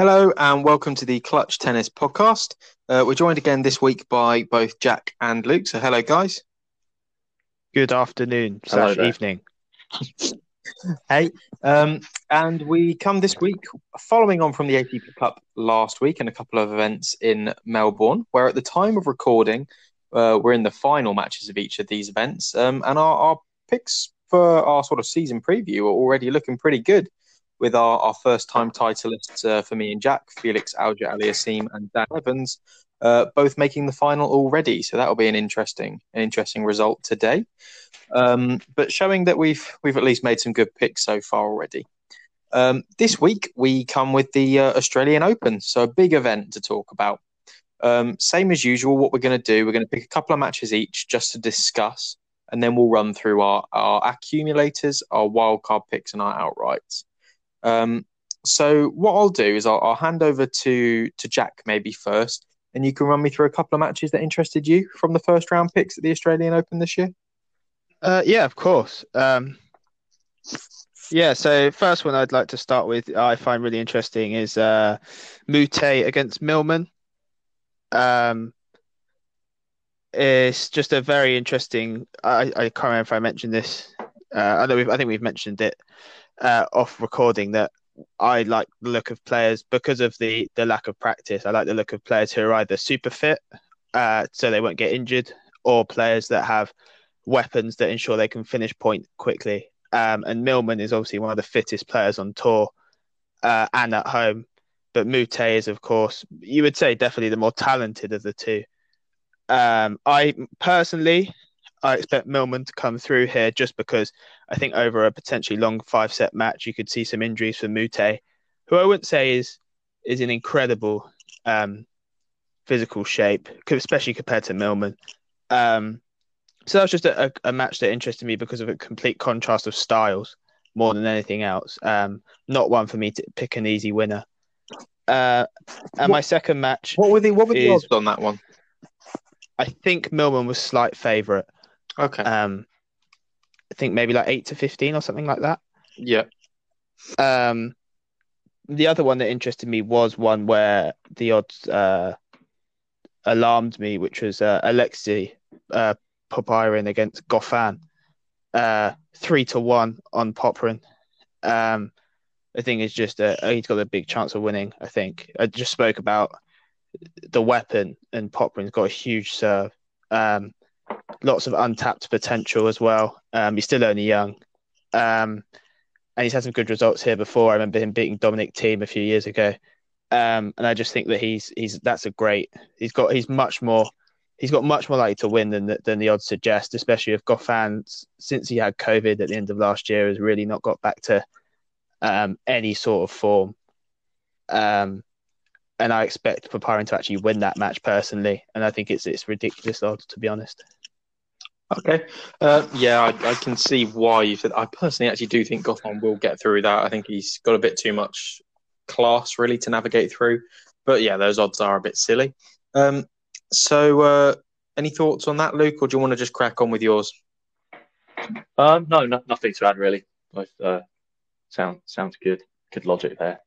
Hello and welcome to the Clutch Tennis Podcast. Uh, we're joined again this week by both Jack and Luke. So, hello, guys. Good afternoon Hello slash there. evening. Hey, um, and we come this week following on from the ATP Cup last week and a couple of events in Melbourne, where at the time of recording, uh, we're in the final matches of each of these events, um, and our, our picks for our sort of season preview are already looking pretty good. With our, our first time titleists uh, for me and Jack, Felix Auger Aliassime and Dan Evans, uh, both making the final already. So that'll be an interesting, an interesting result today. Um, but showing that we've we've at least made some good picks so far already. Um, this week we come with the uh, Australian Open, so a big event to talk about. Um, same as usual, what we're going to do, we're going to pick a couple of matches each just to discuss, and then we'll run through our, our accumulators, our wildcard picks, and our outrights. Um, so what I'll do is I'll, I'll hand over to to Jack maybe first, and you can run me through a couple of matches that interested you from the first round picks at the Australian Open this year. Uh, yeah, of course. Um, yeah, so first one I'd like to start with, I find really interesting is uh, Moutet against Millman. Um, it's just a very interesting. I, I can't remember if I mentioned this. Uh, I know I think we've mentioned it uh, off recording that I like the look of players because of the the lack of practice. I like the look of players who are either super fit, uh, so they won't get injured, or players that have weapons that ensure they can finish point quickly. Um, and Millman is obviously one of the fittest players on tour uh, and at home. But Moutet is, of course, you would say definitely the more talented of the two. Um, I personally, I expect Millman to come through here just because I think over a potentially long five set match, you could see some injuries for Moutet, who I wouldn't say is is in incredible um, physical shape, especially compared to Millman. Um, so that was just a, a, match that interested me because of a complete contrast of styles more than anything else. Um, not one for me to pick an easy winner. Uh, and my second match, What were the what were the odds on that one? I think Millman was slight favourite. Okay, Um, I think maybe like eight to fifteen or something like that. yeah, Um, the other one that interested me was one where the odds uh, alarmed me, which was uh, Alexei uh, Popyrin against Goffin, uh, three to one on Popyrin. Um, I think it's just a, he's got a big chance of winning. I think I just spoke about the weapon, and Popyrin's got a huge serve. Um, lots of untapped potential as well. Um, he's still only young. Um, and he's had some good results here before. I remember him beating Dominic Thiem a few years ago. Um, and I just think that he's he's that's a great. He's got he's much more. He's got much more likely to win than the, than the odds suggest, especially if Goffin, since he had COVID at the end of last year, has really not got back to um, any sort of form. Um, and I expect Popyrin to actually win that match personally, and I think it's it's ridiculous odds to be honest. Okay, uh, yeah, I, I can see why you said. I personally actually do think Goffin will get through that. I think he's got a bit too much class really to navigate through. But yeah, those odds are a bit silly. Um, so, uh, any thoughts on that, Luke, or do you want to just crack on with yours? Um, no, no, nothing to add really. Uh, sound sounds good. Good logic there.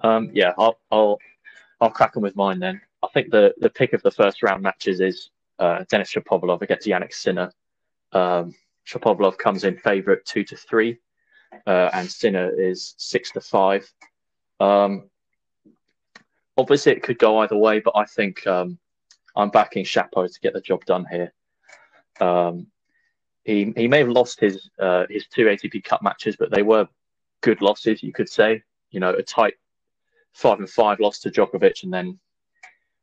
Um, yeah, I'll I'll I'll crack on with mine then. I think the the pick of the first round matches is uh, Denis Shapovalov against Jannik Sinner. Um, Shapovalov comes in favourite two to three, uh, and Sinner is six to five. Um, obviously, it could go either way, but I think um, I'm backing Shapo to get the job done here. Um, he he may have lost his uh, his two ATP Cup matches, but they were good losses, you could say. You know, a tight five and five loss to Djokovic, and then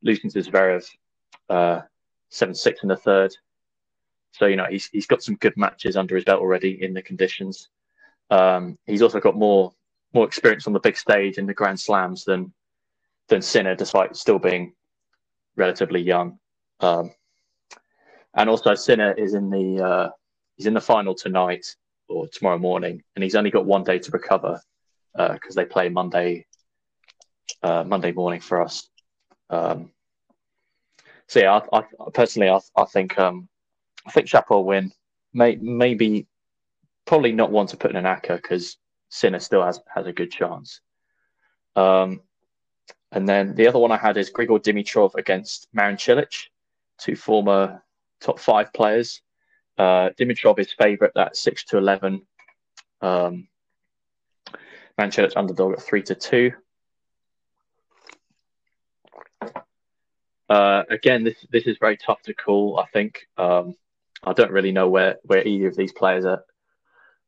losing to Zverev uh, seven six in the third. So you know he's he's got some good matches under his belt already in the conditions. Um, he's also got more more experience on the big stage in the Grand Slams than than Sinner, despite still being relatively young. Um, and also Sinner is in the uh, he's in the final tonight or tomorrow morning, and he's only got one day to recover because they play Monday uh, Monday morning for us. Um, so yeah, I, I personally I, I think um, I think Shapo win. May, maybe probably not one to put in an acca because Sinner still has has a good chance. Um, And then the other one I had is Grigor Dimitrov against Marin Cilic, two former top five players. Uh, Dimitrov is favourite at six to eleven. Um, underdog at three to two. Uh, again, this this is very tough to call. I think um, I don't really know where where either of these players are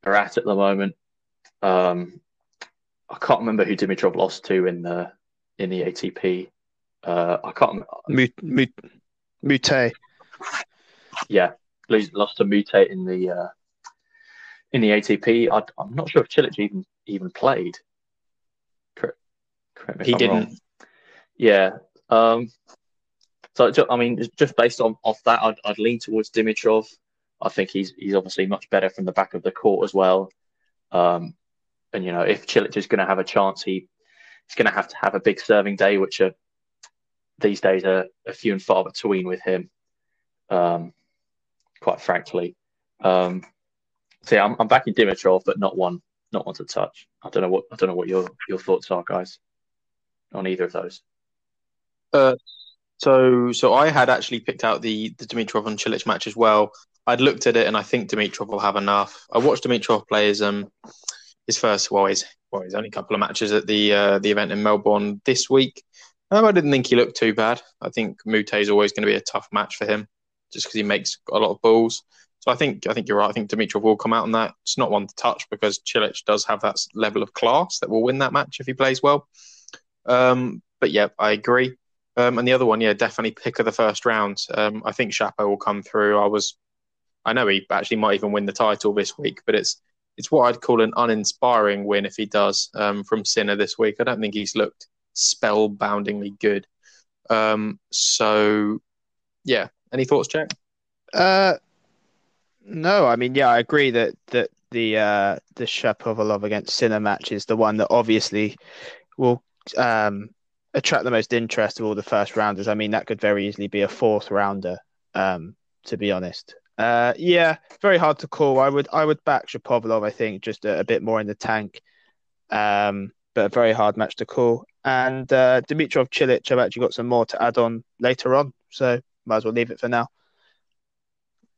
are at at the moment. Um, I can't remember who Dimitrov lost to in the in the ATP. Uh, I can't. Moutet, Moutet, Moutet. Yeah, lost to Moutet in the uh, in the ATP. I, am not sure if Cilic even even played. Correct, correct he didn't. Wrong. Yeah. Um, so I mean, just based on off that, I'd, I'd lean towards Dimitrov. I think he's he's obviously much better from the back of the court as well. Um, and you know, if Cilic is going to have a chance, he he's going to have to have a big serving day, which are these days are, a few and far between with him. Um, quite frankly, um, so yeah, I'm, I'm backing Dimitrov, but not one, not one to touch. I don't know what I don't know what your your thoughts are, guys, on either of those. Uh, so, so I had actually picked out the the Dimitrov and Cilic match as well. I'd looked at it, and I think Dimitrov will have enough. I watched Dimitrov play his um his first well his well his only couple of matches at the uh, the event in Melbourne this week. Um, I didn't think he looked too bad. I think Moutet is always going to be a tough match for him, just because he makes a lot of balls. So I think I think you're right. I think Dimitrov will come out on that. It's not one to touch because Cilic does have that level of class that will win that match if he plays well. Um, but yeah, I agree. Um, and the other one, yeah, definitely pick of the first round. Um, I think Shapo will come through. I was, I know he actually might even win the title this week, but it's it's what I'd call an uninspiring win if he does um, from Sinner this week. I don't think he's looked spellboundingly good. Um, so, yeah, any thoughts, Jack? Uh, no, I mean, yeah, I agree that that the uh, the Shapovalov against Sinner match is the one that obviously will um, attract the most interest of all the first rounders. I mean, that could very easily be a fourth rounder, um, to be honest. Uh, yeah, very hard to call. I would I would back Shapovalov, I think, just a, a bit more in the tank. Um, but a very hard match to call. And uh, Dimitrov Cilic, I've actually got some more to add on later on, so might as well leave it for now.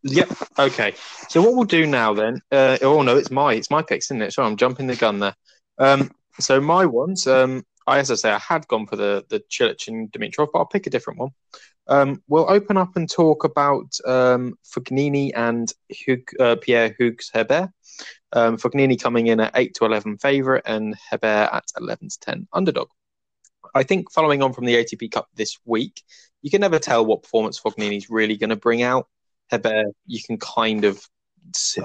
Yep. Okay. So what we'll do now then? Uh, oh no, it's my it's my picks, isn't it? So I'm jumping the gun there. Um, so my ones. Um, I, as I say, I had gone for the the Cilic and Dimitrov, but I'll pick a different one. Um, we'll open up and talk about um, Fognini and Hug, uh, Pierre Hugues Herbert. Um, Fognini coming in at eight to eleven favourite, and Herbert at eleven to ten underdog. I think following on from the ATP Cup this week, you can never tell what performance Fognini's really going to bring out. Herbert, you can kind of,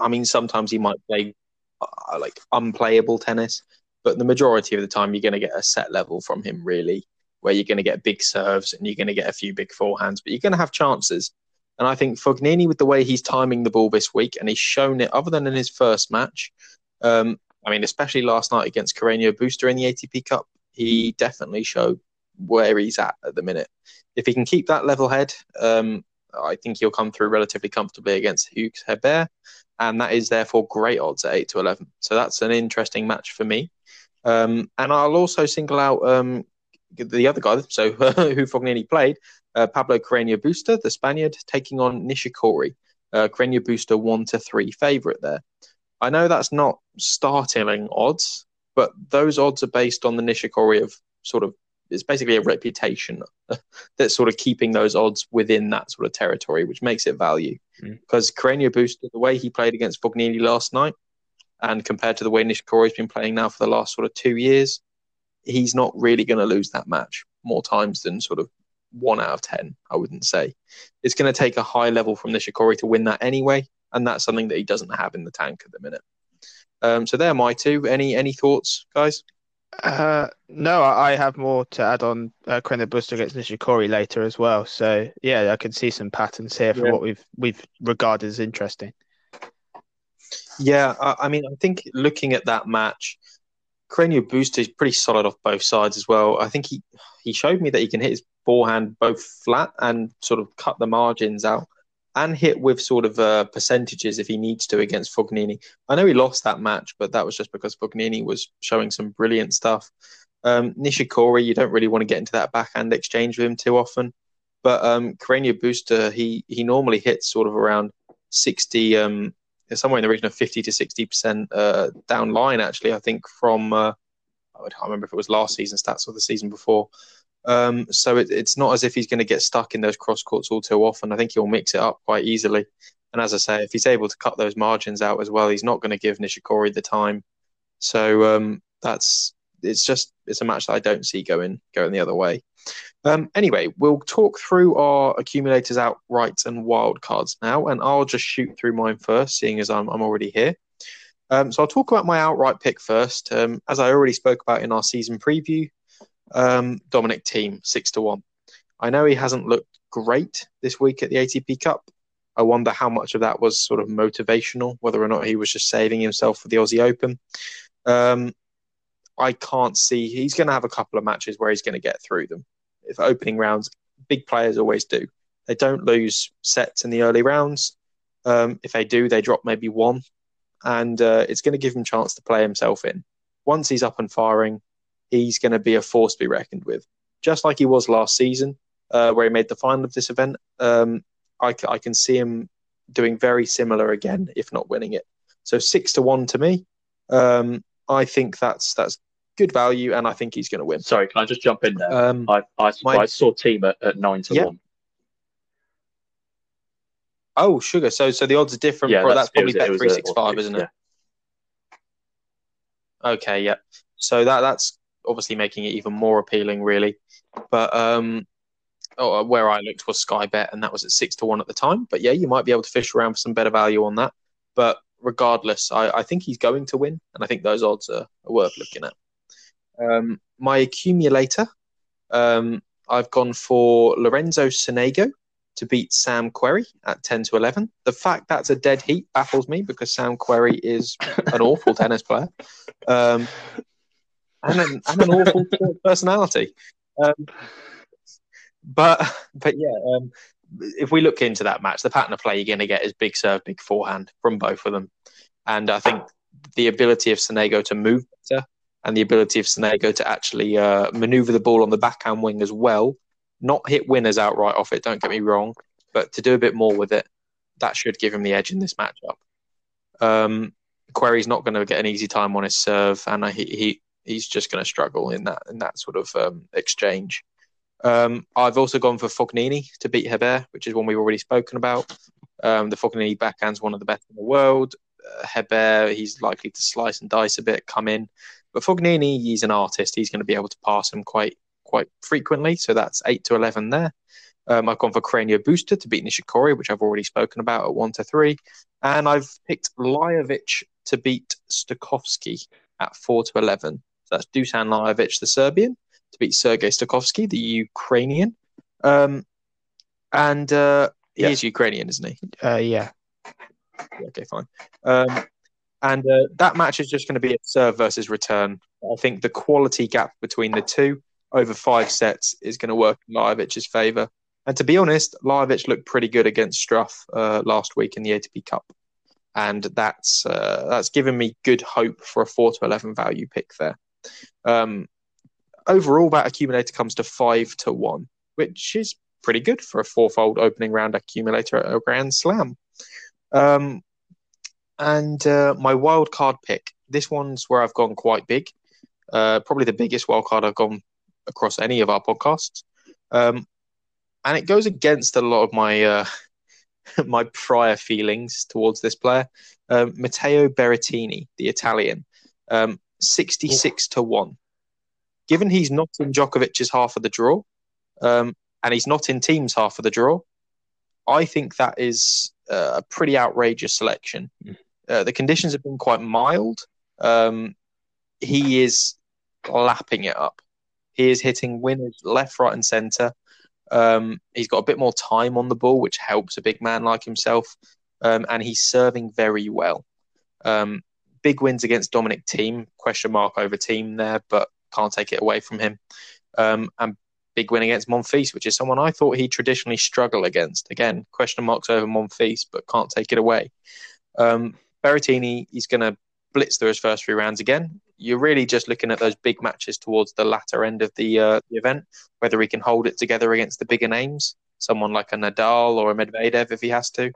I mean, sometimes he might play uh, like unplayable tennis, but the majority of the time, you're going to get a set level from him, really, where you're going to get big serves and you're going to get a few big forehands, but you're going to have chances. And I think Fognini, with the way he's timing the ball this week, and he's shown it other than in his first match, um, I mean, especially last night against Carreño Busta in the ATP Cup, he definitely showed where he's at at the minute. If he can keep that level head, um, I think he'll come through relatively comfortably against Hugues Herbert, and that is therefore great odds at eight to eleven. So that's an interesting match for me. Um, and I'll also single out um, the other guy, so who Fognini played, uh, Pablo Carreño Busta, the Spaniard, taking on Nishikori. Uh, Carreño Busta one to three favorite there. I know that's not starting odds, but those odds are based on the Nishikori of sort of it's basically a reputation that's sort of keeping those odds within that sort of territory, which makes it value. Mm. Because Carreño Busta, the way he played against Fognini last night, and compared to the way Nishikori's been playing now for the last sort of two years, he's not really going to lose that match more times than sort of one out of ten. I wouldn't say it's going to take a high level from Nishikori to win that anyway, and that's something that he doesn't have in the tank at the minute. Um, so they're my two. Any any thoughts, guys? Uh, no, I have more to add on uh, Carreño Busta against Nishikori later as well. So yeah, I can see some patterns here for yeah. what we've we've regarded as interesting. Yeah, I, I, mean, I think looking at that match, Carreño Busta is pretty solid off both sides as well. I think he he showed me that he can hit his forehand both flat and sort of cut the margins out and hit with sort of uh, percentages if he needs to against Fognini. I know he lost that match, but that was just because Fognini was showing some brilliant stuff. Um, Nishikori, you don't really want to get into that backhand exchange with him too often. But um, Busta, he he normally hits sort of around 60, um, somewhere in the region of 50 to 60% uh, down line, actually, I think, from, uh, I can't remember if it was last season stats or the season before. Um, so it, it's not as if he's going to get stuck in those cross courts all too often. I think he'll mix it up quite easily. And as I say, if he's able to cut those margins out as well, he's not going to give Nishikori the time. So um, that's it's just it's a match that I don't see going going the other way. Um, anyway, we'll talk through our accumulators outright and wild cards now, and I'll just shoot through mine first, seeing as I'm I'm already here. Um, so I'll talk about my outright pick first. Um, as I already spoke about in our season preview, um, Dominic Thiem six to one. I know he hasn't looked great this week at the ATP Cup. I wonder how much of that was sort of motivational, whether or not he was just saving himself for the Aussie Open. Um, I can't see he's going to have a couple of matches where he's going to get through them. If opening rounds, big players always do. They don't lose sets in the early rounds. Um, if they do, they drop maybe one, and uh, it's going to give him chance to play himself in. Once he's up and firing, he's going to be a force to be reckoned with, just like he was last season, uh, where he made the final of this event. Um, I, I can see him doing very similar again, if not winning it. So six to one to me. Um, I think that's that's good value, and I think he's going to win. Sorry, can I just jump in there? Um, I, I, my- I saw Thiem at, at nine to Yeah. one. oh, sugar. So so the odds are different. Yeah, Well, that's, probably was- bet three six five, isn't it? yeah. Okay, yeah. So that that's obviously making it even more appealing, really. But um, oh, where I looked was Sky Bet, and that was at six to one at the time. But yeah, you might be able to fish around for some better value on that. But regardless, I, I think he's going to win, and I think those odds are, are worth looking at. Um, my accumulator, um, I've gone for Lorenzo Sonego to beat Sam Querrey at 10 to 11. The fact that's a dead heat baffles me because Sam Querrey is an awful tennis player um, and, an, and an awful personality. Um, but but yeah, um, if we look into that match, the pattern of play you're going to get is big serve, big forehand from both of them. And I think the ability of Sonego to move better and the ability of Sonego to actually uh, maneuver the ball on the backhand wing as well, not hit winners outright off it, don't get me wrong, but to do a bit more with it, that should give him the edge in this matchup. Um, Querrey's not going to get an easy time on his serve, and he, he he's just going to struggle in that in that sort of um, exchange. Um, I've also gone for Fognini to beat Herbert, which is one we've already spoken about. Um, the Fognini backhand's one of the best in the world. Uh, Herbert, he's likely to slice and dice a bit, come in. But Fognini, he's an artist. He's going to be able to pass him quite quite frequently. So that's eight to eleven there. Um, I've gone for Carreño Busta to beat Nishikori, which I've already spoken about at one to three, and I've picked Lajovic to beat Stakhovsky at four to eleven. So that's Dusan Lajovic, the Serbian, to beat Sergei Stakhovsky, the Ukrainian. Um, and uh, he Yeah. is Ukrainian, isn't he? Uh, yeah. Yeah, okay, fine. Um, and uh, that match is just going to be a serve versus return. I think the quality gap between the two over five sets is going to work in Lajovic's favour. And to be honest, Lajovic looked pretty good against Struff uh, last week in the ATP Cup, and that's uh, that's given me good hope for a four to eleven value pick there. Um, overall, that accumulator comes to five to one, which is pretty good for a fourfold opening round accumulator at a Grand Slam. Um, and uh, my wild card pick. This one's where I've gone quite big. Uh, probably the biggest wild card I've gone across any of our podcasts. Um, and it goes against a lot of my uh, my prior feelings towards this player. Um, Matteo Berrettini, the Italian, um, sixty-six to one. Given he's not in Djokovic's half of the draw, um, and he's not in Thiem's half of the draw, I think that is uh, a pretty outrageous selection. Mm. Uh, the conditions have been quite mild. Um, he is lapping it up. He is hitting winners left, right, and centre. Um, he's got a bit more time on the ball, which helps a big man like himself. Um, and he's serving very well. Um, big wins against Dominic Thiem, question mark over Thiem there, but can't take it away from him. Um, and big win against Monfils, which is someone I thought he'd traditionally struggle against. Again, question marks over Monfils, but can't take it away. Um, Berrettini, he's going to blitz through his first three rounds again. You're really just looking at those big matches towards the latter end of the, uh, the event, whether he can hold it together against the bigger names, someone like a Nadal or a Medvedev if he has to.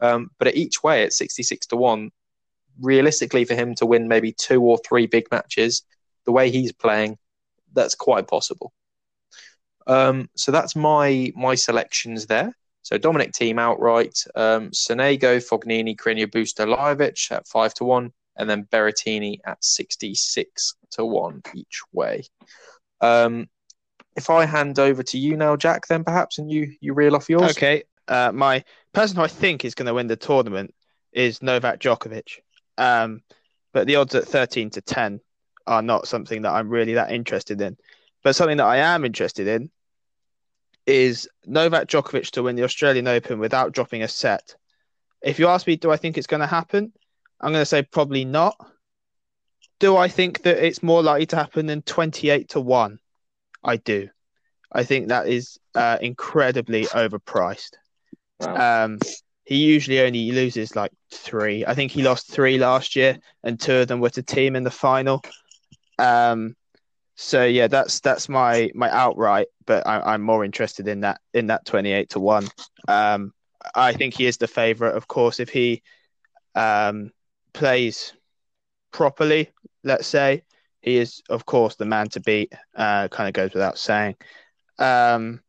Um, but at each way, at 66 to 1, realistically, for him to win maybe two or three big matches, the way he's playing, that's quite possible. Um, so that's my my selections there. So Dominic Thiem outright, um, Sonego, Fognini, Carreño Busta, Lajovic at five to one, and then Berrettini at sixty six to one each way. Um, if I hand over to you now, Jack, then perhaps, and you you reel off yours. Okay. Uh, my person who I think is going to win the tournament is Novak Djokovic. Um, but the odds at 13 to 10 are not something that I'm really that interested in. But something that I am interested in is Novak Djokovic to win the Australian Open without dropping a set. If you ask me, do I think it's going to happen? I'm going to say probably not. Do I think that it's more likely to happen than 28 to 1? I do. I think that is uh, incredibly overpriced. Wow. Um, he usually only loses like three. I think he lost three last year, and two of them were to Thiem in the final. Um, so yeah, that's that's my my outright, but I, am more interested in that in that twenty eight to one. Um, I think he is the favourite, of course, if he um, plays properly. Let's say he is, of course, the man to beat. Uh, kind of goes without saying. Um,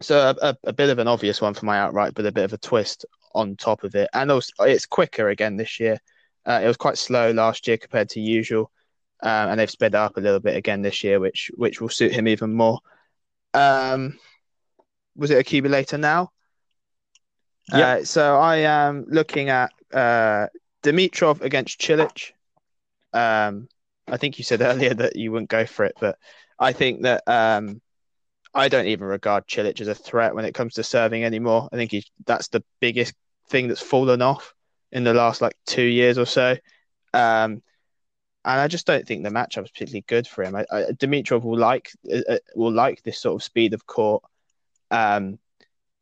so a, a, a, bit of an obvious one for my outright, but a bit of a twist on top of it, and also it's quicker again this year. Uh, it was quite slow last year compared to usual, uh, and they've sped up a little bit again this year, which which will suit him even more. Um, was it a accumulator now? Yeah. Uh, so I am looking at uh, Dimitrov against Cilic. Um, I think you said earlier that you wouldn't go for it, but I think that um, I don't even regard Cilic as a threat when it comes to serving anymore. I think he's that's the biggest thing that's fallen off in the last like two years or so. Um, and I just don't think the matchup is particularly good for him. I, I, Dimitrov will like uh, uh, will like this sort of speed of court. Um,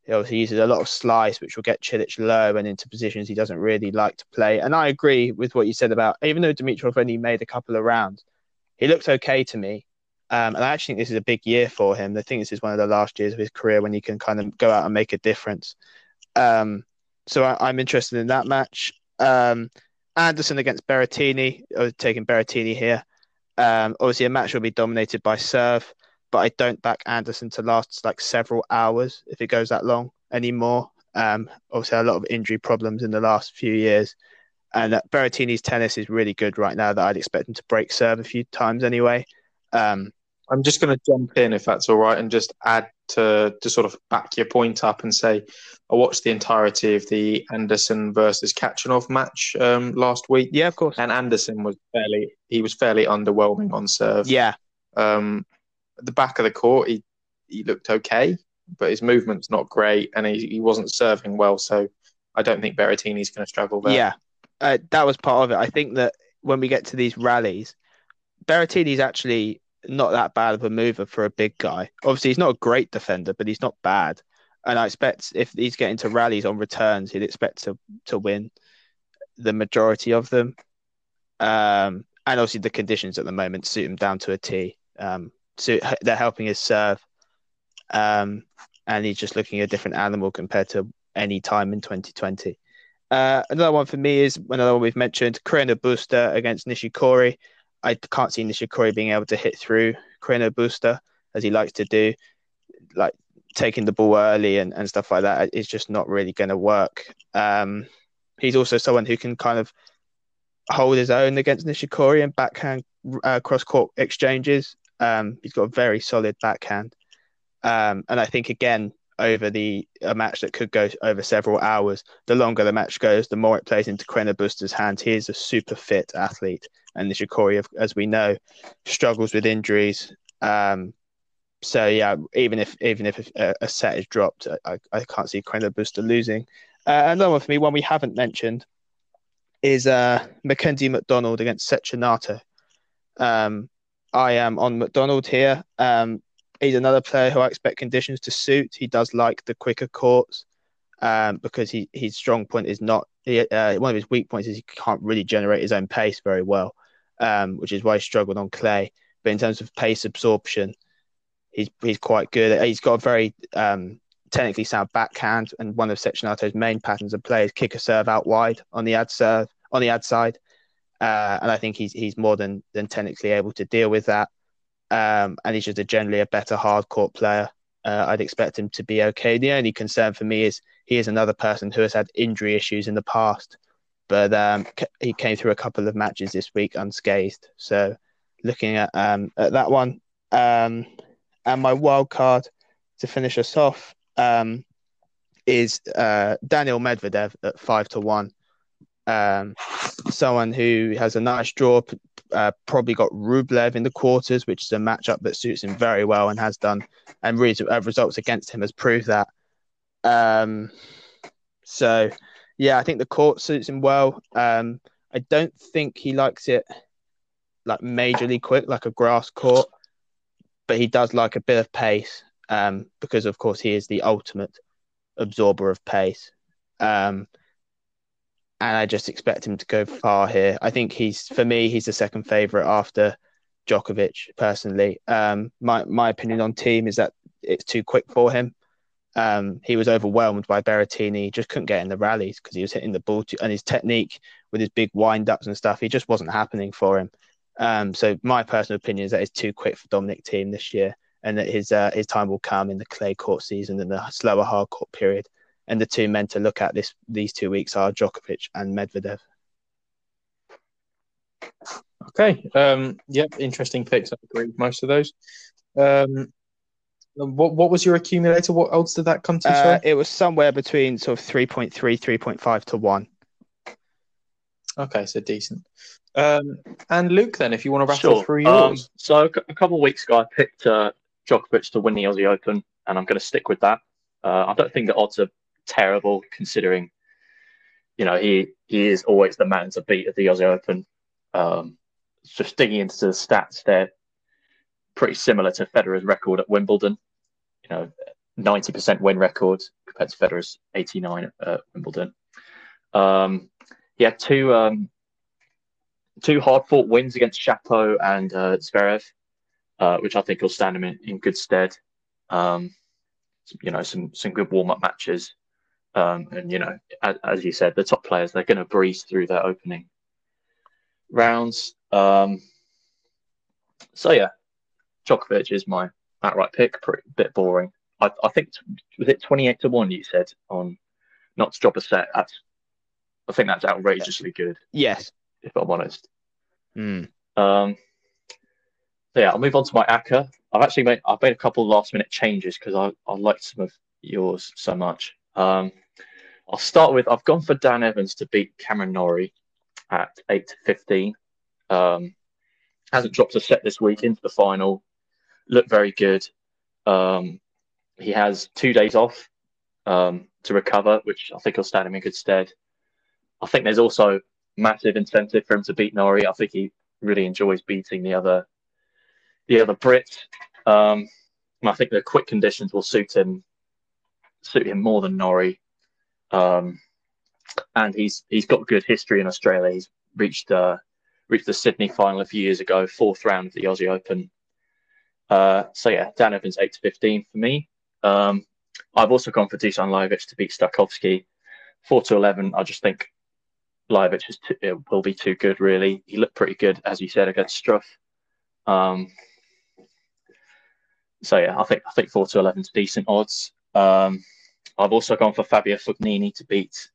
he obviously uses a lot of slice, which will get Cilic low and into positions he doesn't really like to play. And I agree with what you said about even though Dimitrov only made a couple of rounds, he looks okay to me. Um, and I actually think this is a big year for him. I think this is one of the last years of his career when he can kind of go out and make a difference. Um, so I, am interested in that match. Um, Anderson against Berrettini, I was taking Berrettini here. Um, obviously, a match will be dominated by serve, but I don't back Anderson to last like several hours if it goes that long anymore. Um, obviously, a lot of injury problems in the last few years. And uh, Berrettini's tennis is really good right now that I'd expect him to break serve a few times anyway. Um, I'm just going to jump in if that's all right, and just add to to sort of back your point up and say I watched the entirety of the Anderson versus Khachanov match um, last week. Yeah, of course. And Anderson was fairly he was fairly underwhelming on serve. Yeah. Um, at the back of the court, he he looked okay, but his movement's not great, and he, he wasn't serving well. So I don't think Berrettini's going to struggle there. Yeah, uh, that was part of it. I think that when we get to these rallies, Berrettini's actually not that bad of a mover for a big guy. Obviously, he's not a great defender, but he's not bad. And I expect if he's getting to rallies on returns, he'd expect to to win the majority of them. Um, and obviously, the conditions at the moment suit him down to a T. Um, so they're helping his serve, um, and he's just looking a different animal compared to any time in 2020. Uh, another one for me is another one we've mentioned: Carreño Busta against Nishikori. I can't see Nishikori being able to hit through Carreño Busta as he likes to do, like taking the ball early and, and stuff like that. It's just not really going to work. Um, he's also someone who can kind of hold his own against Nishikori and backhand uh, cross court exchanges. Um, he's got a very solid backhand. Um, and I think again over the a match that could go over several hours, the longer the match goes, the more it plays into Carreño Busta's hand. He is a super fit athlete, and Nishikori, as we know, struggles with injuries. Um, so yeah, even if even if a, a set is dropped, I, I can't see Carreño Busta losing. Uh, another one for me, one we haven't mentioned, is uh, Mackenzie McDonald against Cecchinato. Um, I am on McDonald here. Um, he's another player who I expect conditions to suit. He does like the quicker courts um, because he, his strong point is not he, uh, one of his weak points is he can't really generate his own pace very well, um, which is why he struggled on clay. But in terms of pace absorption, he's he's quite good. He's got a very um, technically sound backhand, and one of Cecchinato's main patterns of play is kick a serve out wide on the ad serve on the ad side, uh, and I think he's he's more than than technically able to deal with that. Um, and he's just a generally a better hard court player. Uh, I'd expect him to be okay. The only concern for me is he is another person who has had injury issues in the past, but um, he came through a couple of matches this week unscathed. So looking at um, at that one, um, and my wild card to finish us off um, is uh, Daniil Medvedev at five to one. Um, someone who has a nice draw, uh, probably got Rublev in the quarters, which is a matchup that suits him very well and has done, and re- uh, results against him has proved that. Um, so, yeah, I think the court suits him well. Um, I don't think he likes it like majorly quick, like a grass court, but he does like a bit of pace um, because, of course, he is the ultimate absorber of pace. Um, and I just expect him to go far here. I think he's, for me, he's the second favourite after Djokovic. Personally, um, my my opinion on Thiem is that it's too quick for him. Um, he was overwhelmed by Berrettini. Just couldn't get in the rallies because he was hitting the ball and his technique with his big wind ups and stuff, he just wasn't happening for him. Um, so my personal opinion is that it's too quick for Dominic Thiem this year, and that his uh, his time will come in the clay court season and the slower hard court period. And the two men to look at this these two weeks are Djokovic and Medvedev. Okay. Um, yep. Interesting picks. I agree with most of those. Um, what what was your accumulator? What odds did that come to? Uh, it was somewhere between sort of 3.3, 3.5 to 1. Okay, so decent. Um, and Luke, then, if you want to rattle Sure. through Um, yours. so a couple of weeks ago, I picked uh, Djokovic to win the Aussie Open, and I'm going to stick with that. Uh, I don't think the odds are terrible, considering, you know, he he is always the man to beat at the Aussie Open. Um, just digging into the stats, they're pretty similar to Federer's record at Wimbledon. You know, 90% win record compared to Federer's 89 at Wimbledon. Um, he had two um, two hard fought wins against Shapo and uh, Zverev, uh, which I think will stand him in, in good stead. Um, you know, some some good warm up matches, um, and you know, as, as you said, the top players they're going to breeze through their opening rounds. Um, so yeah, Djokovic is my outright pick. Pretty bit boring. I, I think was it twenty eight to one you said on not to drop a set. That's I think that's outrageously good Yes. if I'm honest. Hmm. Um, so yeah, I'll move on to my ACCA. I've actually made I've made a couple of last minute changes because I, I liked some of yours so much. Um, I'll start with I've gone for Dan Evans to beat Cameron Norrie at eight to fifteen. Um, hasn't dropped a set this week into the final. Looked very good. Um, he has two days off um, to recover, which I think will stand him in good stead. I think there's also massive incentive for him to beat Norrie. I think he really enjoys beating the other the other Brit. Um, I think the quick conditions will suit him suit him more than Norrie. Um, and he's he's got good history in Australia. He's reached uh, reached the Sydney final a few years ago, fourth round of the Aussie Open. Uh, so yeah, Dan Evans eight to fifteen for me. Um, I've also gone for Dusan Lajovic to beat Stakhovsky, four to eleven. I just think Lajovic is too, will be too good. Really, he looked pretty good as you said against Struff. Um, so yeah, I think I think four to eleven is decent odds. Um, I've also gone for Fabio Fognini to beat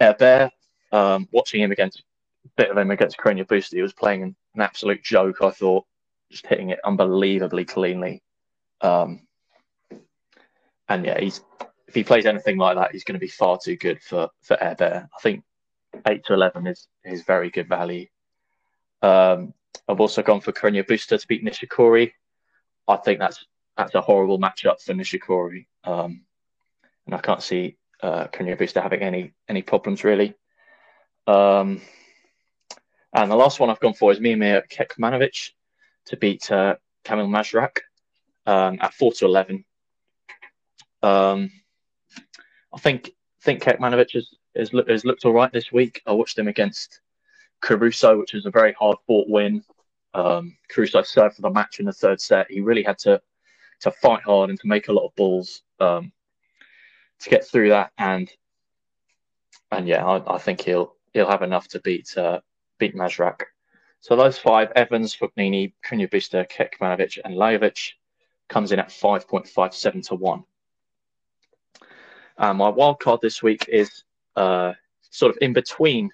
Herbert. Um, watching him against a bit of him against Carreño Busta, he was playing an absolute joke. I thought, just hitting it unbelievably cleanly. Um, and yeah, he's if he plays anything like that, he's going to be far too good for for Herbert. I think eight to eleven is is very good value. Um, I've also gone for Carreño Busta to beat Nishikori. I think that's that's a horrible matchup for Nishikori, um, and I can't see uh, Carreño Busta having any any problems really. Um, and the last one I've gone for is Miomir Kekmanovic to beat uh, Kamil Majchrzak um, at four to eleven. Um, I think think Kekmanovic is has, has looked all right this week. I watched him against Caruso, which was a very hard fought win. Um, Caruso served for the match in the third set. He really had to to fight hard and to make a lot of balls um, to get through that. And and yeah, I, I, think he'll he'll have enough to beat uh, beat Majchrzak. So those five: Evans, Fognini, Carreño Busta, Kekmanovic, and Lajovic comes in at five point five seven to one. Uh, my wild card this week is uh, sort of in between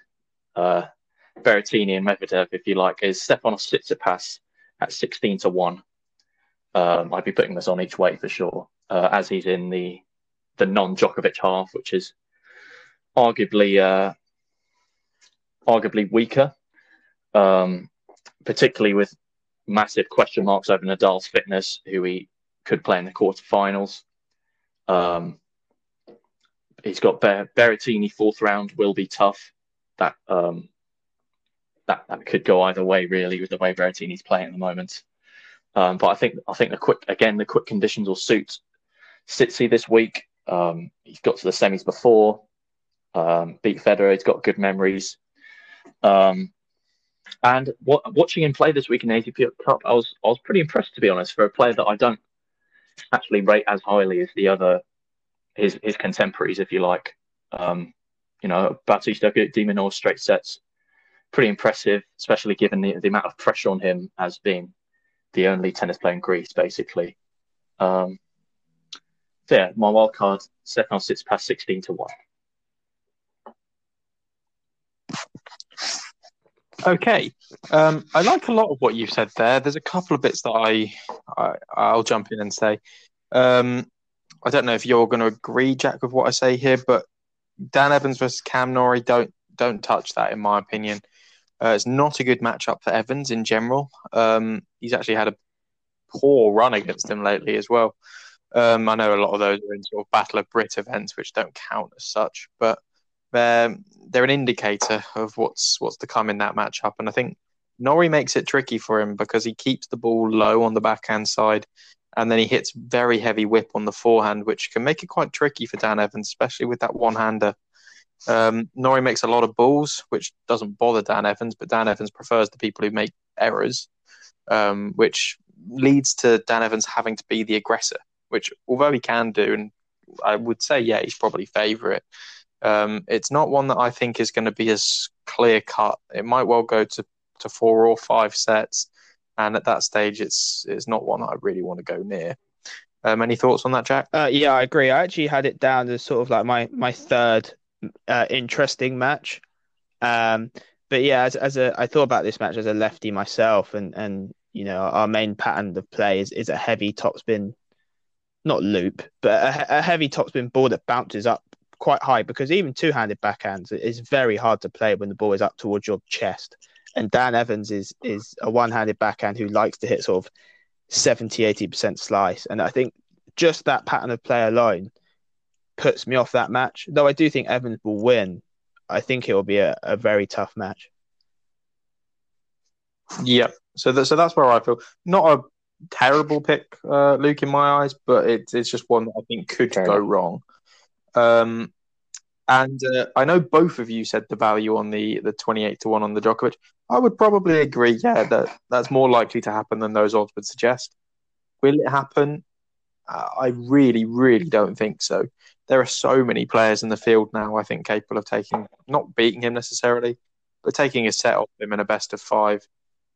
uh, Berrettini and Medvedev, if you like, is Stefanos Tsitsipas at 16 to 1. Um, I'd be putting this on each way for sure, uh, as he's in the the non Djokovic half, which is arguably uh, arguably weaker, um, particularly with massive question marks over Nadal's fitness, who he could play in the quarterfinals. Um, he's got Ber- Berrettini fourth round will be tough. That um, that that could go either way really with the way Berrettini's playing at the moment. Um, but I think I think the quick again the quick conditions will suit Sitsi this week. Um, he's got to the semis before, um, beat Federer. He's got good memories. Um, and watching him play this week in the ATP Cup, I was I was pretty impressed to be honest for a player that I don't actually rate as highly as the other his his contemporaries, if you like. Um, you know, Bautista de Minaur straight sets, pretty impressive, especially given the, the amount of pressure on him as being the only tennis player in Greece, basically. Um, so yeah, my wild card, Stefanos Tsitsipas 16 to 1. Okay, um, I like a lot of what you've said there. There's a couple of bits that I, I will jump in and say. Um, I don't know if you're going to agree, Jack, with what I say here, but Dan Evans versus Cam Norrie don't don't touch that in my opinion. Uh, it's not a good matchup for Evans in general. Um, he's actually had a poor run against him lately as well. Um, I know a lot of those are in sort of Battle of Brit events, which don't count as such, but they're they're an indicator of what's what's to come in that matchup. And I think Norrie makes it tricky for him because he keeps the ball low on the backhand side and then he hits very heavy whip on the forehand, which can make it quite tricky for Dan Evans, especially with that one hander. Um, Norrie makes a lot of balls, which doesn't bother Dan Evans, but Dan Evans prefers the people who make errors, um, which leads to Dan Evans having to be the aggressor, which although he can do, and I would say, yeah, he's probably favourite. Um, it's not one that I think is going to be as clear cut. It might well go to, to four or five sets and at that stage, it's it's not one that I really want to go near. Um, any thoughts on that, Jack? Uh, yeah, I agree. I actually had it down as sort of like my my third uh, interesting match. Um, but yeah, as as a I thought about this match as a lefty myself, and and you know our main pattern of play is is a heavy topspin, not loop, but a, a heavy topspin ball that bounces up quite high because even two handed backhands is very hard to play when the ball is up towards your chest. And Dan Evans is is a one-handed backhand who likes to hit sort of 70 80% slice. And I think just that pattern of play alone puts me off that match. Though I do think Evans will win I think it will be a, a very tough match. Yeah. So that, so that's where I feel. Not a terrible pick uh, Luke in my eyes but it's it's just one that I think could Fair go wrong um and uh, I know both of you said the value on the the twenty eight to one on the Djokovic. I would probably agree. Yeah, that that's more likely to happen than those odds would suggest. Will it happen? Uh, I really, really don't think so. There are so many players in the field now. I think capable of taking, not beating him necessarily, but taking a set off him in a best of five.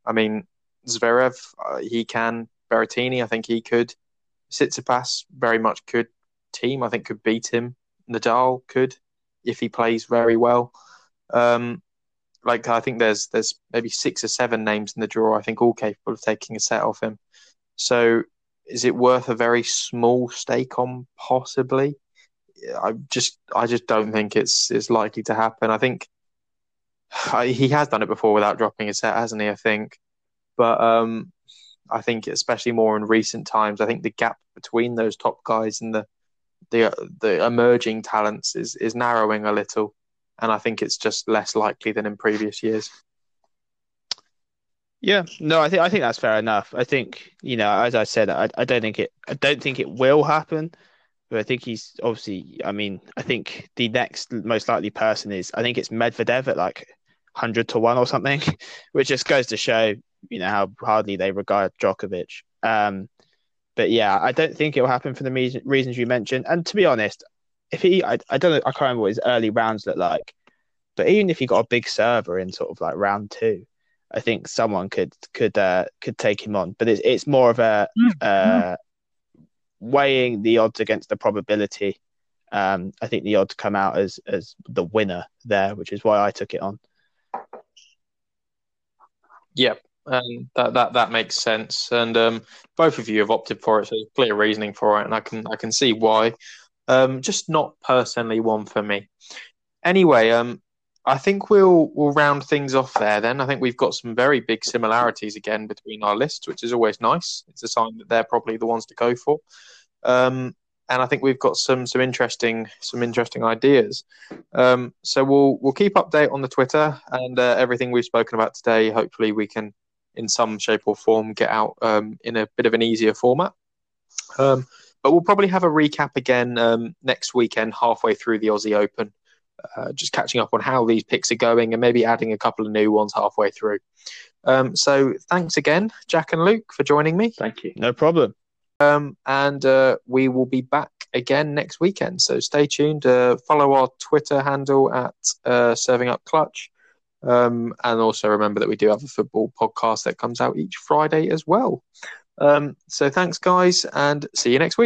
I mean, Zverev, uh, he can. Berrettini, I think he could. Tsitsipas very much could. Thiem, I think, could beat him. Nadal could if he plays very well. Um, like I think there's there's maybe six or seven names in the draw. I think all capable of taking a set off him. So is it worth a very small stake on? Possibly. I just I just don't think it's it's likely to happen. I think I, he has done it before without dropping a set, hasn't he? I think, but um, I think especially more in recent times, I think the gap between those top guys and the the the emerging talents is is narrowing a little, and I think it's just less likely than in previous years. Yeah, no, I think I think that's fair enough. I think you know, as I said, I, I don't think it I don't think it will happen. But I think he's obviously. I mean, I think the next most likely person is. I think it's Medvedev at like hundred to one or something, which just goes to show you know how hardly they regard Djokovic. Um, but yeah, I don't think it will happen for the reasons you mentioned. And to be honest, if he, I, I don't know, I can't remember what his early rounds look like, but even if he got a big server in sort of like round two, I think someone could could uh, could take him on. But it's it's more of a mm. uh, weighing the odds against the probability. Um, I think the odds come out as as the winner there, which is why I took it on. Yep, um, that that that makes sense. And um, both of you have opted for it, so there's clear reasoning for it, and I can I can see why. Um, just not personally one for me. Anyway, um, I think we'll we'll round things off there. Then I think we've got some very big similarities again between our lists, which is always nice. It's a sign that they're probably the ones to go for. Um, and I think we've got some some interesting some interesting ideas. Um, so we'll we'll keep update on the Twitter and uh, everything we've spoken about today. Hopefully, we can in some shape or form get out um, in a bit of an easier format. Um, but we'll probably have a recap again um, next weekend, halfway through the Aussie Open, uh, just catching up on how these picks are going and maybe adding a couple of new ones halfway through. Um, so thanks again, Jack and Luke, for joining me. Thank you. No problem. Um, and uh, we will be back again next weekend. So stay tuned. Uh, follow our Twitter handle at uh, Serving Up Clutch. Um, and also remember that we do have a football podcast that comes out each Friday as well. Um, so thanks, guys, and see you next week.